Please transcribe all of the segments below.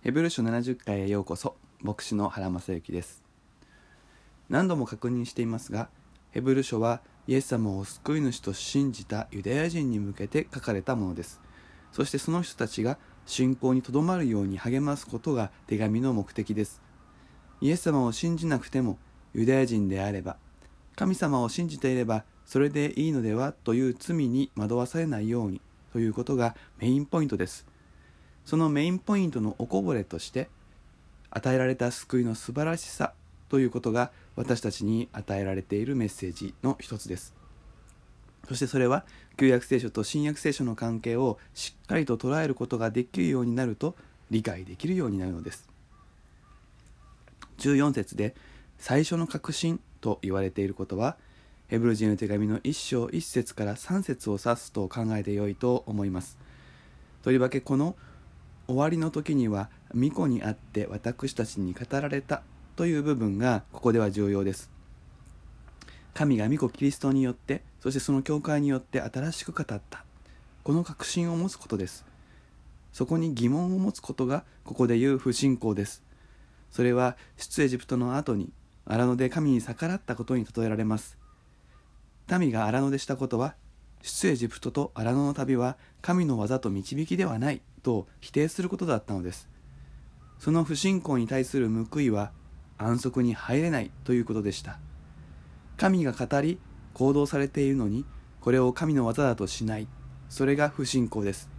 ヘブル書70回へようこそ牧師の原正幸です。何度も確認していますがヘブル書はイエス様を救い主と信じたユダヤ人に向けて書かれたものです。そしてその人たちが信仰にとどまるように励ますことが手紙の目的です。イエス様を信じなくてもユダヤ人であれば神様を信じていればそれでいいのではという罪に惑わされないようにということがメインポイントです。そのメインポイントのおこぼれとして与えられた救いの素晴らしさということが私たちに与えられているメッセージの一つです。そしてそれは旧約聖書と新約聖書の関係をしっかりと捉えることができるようになると理解できるようになるのです。14節で最初の確信と言われていることはヘブル人の手紙の1章1節から3節を指すと考えてよいと思います。とりわけこの終わりの時には巫女にあって私たちに語られたという部分がここでは重要です。神が巫女キリストによってそしてその教会によって新しく語った。この確信を持つことです。そこに疑問を持つことがここで言う不信仰です。それは出エジプトの後に荒野で神に逆らったことに例えられます。民が荒野でしたことは出エジプトと荒野の旅は神の技と導きではないと否定することだったのです。その不信仰に対する報いは安息に入れないということでした。神が語り行動されているのにこれを神の技だとしない。それが不信仰です。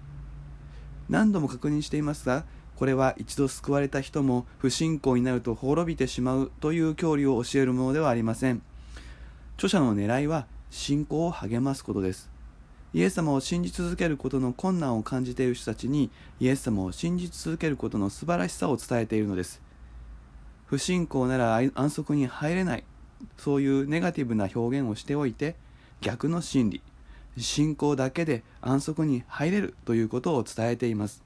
何度も確認していますがこれは一度救われた人も不信仰になると滅びてしまうという教理を教えるものではありません。著者の狙いは信仰を励ますことです。イエス様を信じ続けることの困難を感じている人たちにイエス様を信じ続けることの素晴らしさを伝えているのです。不信仰なら安息に入れない。そういうネガティブな表現をしておいて逆の真理。信仰だけで安息に入れる。ということを伝えています。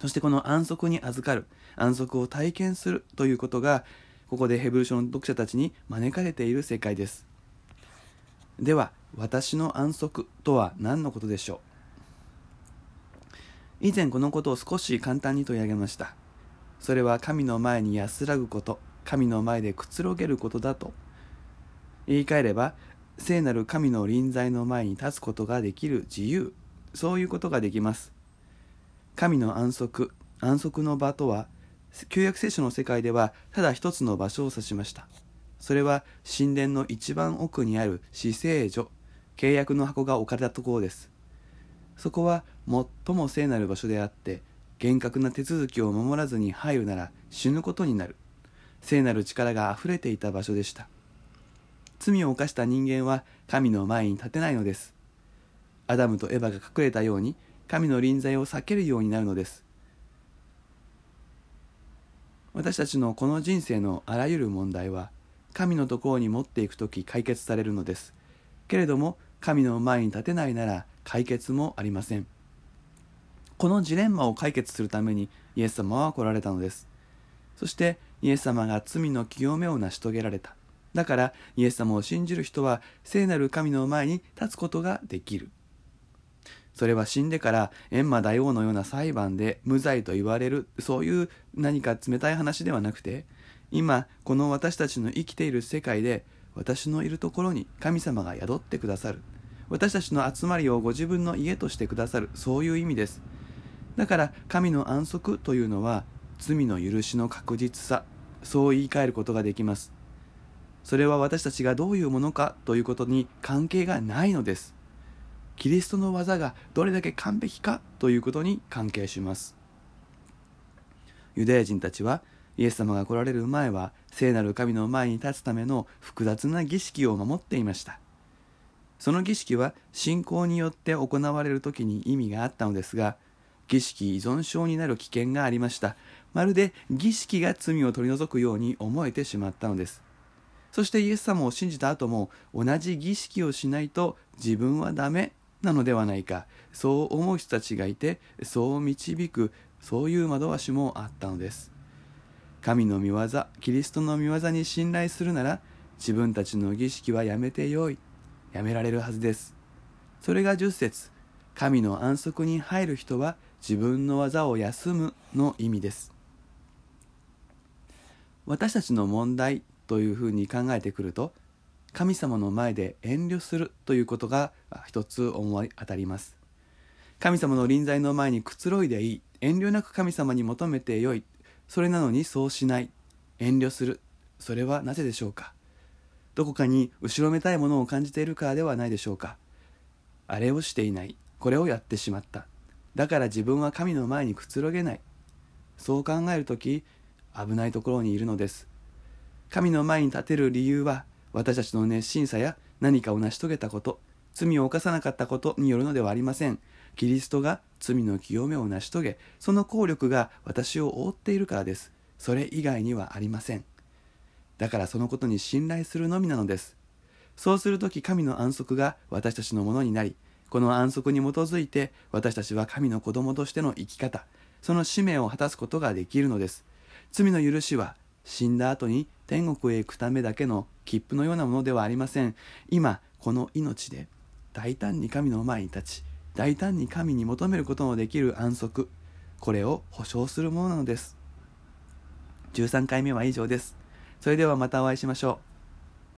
そしてこの安息に預かる。安息を体験する。ということがここでヘブル書の読者たちに招かれている世界です。では私の安息とは何のことでしょう？以前このことを少し簡単に取り上げました。それは神の前に安らぐこと神の前でくつろげることだと。言い換えれば聖なる神の臨在の前に立つことができる自由。そういうことができます。神の安息安息の場とは旧約聖書の世界ではただ一つの場所を指しました。それは神殿の一番奥にある死聖所契約の箱が置かれたところです。そこは最も聖なる場所であって厳格な手続きを守らずに入るなら死ぬことになる。聖なる力があふれていた場所でした。罪を犯した人間は神の前に立てないのです。アダムとエヴァが隠れたように神の臨在を避けるようになるのです。私たちのこの人生のあらゆる問題は神のところに持っていく時解決されるのです。けれども神の前に立てないなら解決もありません。このジレンマを解決するためにイエス様は来られたのです。そしてイエス様が罪の清めを成し遂げられた。だからイエス様を信じる人は聖なる神の前に立つことができる。それは死んでから閻魔大王のような裁判で無罪と言われるそういう何か冷たい話ではなくて今この私たちの生きている世界で私のいるところに神様が宿ってくださる。私たちの集まりをご自分の家としてくださる。そういう意味です。だから神の安息というのは罪の許しの確実さ。そう言い換えることができます。それは私たちがどういうものかということに関係がないのです。キリストの技がどれだけ完璧かということに関係します。ユダヤ人たちはイエス様が来られる前は聖なる神の前に立つための複雑な儀式を守っていました。その儀式は信仰によって行われる時に意味があったのですが儀式依存症になる危険がありました。まるで儀式が罪を取り除くように思えてしまったのです。そしてイエス様を信じた後も同じ儀式をしないと自分はダメなのではないか。そう思う人たちがいてそう導くそういう惑わしもあったのです。神の御業キリストの御業に信頼するなら自分たちの儀式はやめてよい。やめられるはずです。それが10節。神の安息に入る人は自分の技を休むの意味です。私たちの問題というふうに考えてくると神様の前で遠慮するということが一つ思い当たります。神様の臨在の前にくつろいでいい。遠慮なく神様に求めてよい。それなのにそうしない。遠慮する。それはなぜでしょうか。どこかに後ろめたいものを感じているからではないでしょうか。あれをしていない。これをやってしまった。だから自分は神の前にくつろげない。そう考える時危ないところにいるのです。神の前に立てる理由は私たちの熱心さや何かを成し遂げたこと罪を犯さなかったことによるのではありません。キリストが罪の清めを成し遂げその効力が私を覆っているからです。それ以外にはありません。だからそのことに信頼するのみなのです。そうするとき神の安息が私たちのものになりこの安息に基づいて私たちは神の子供としての生き方その使命を果たすことができるのです。罪の許しは死んだ後に天国へ行くためだけの切符のようなものではありません。今この命で大胆に神の前に立ち大胆に神に求めることのできる安息。これを保証するものなのです。13回目は以上です。それではまたお会いしましょう。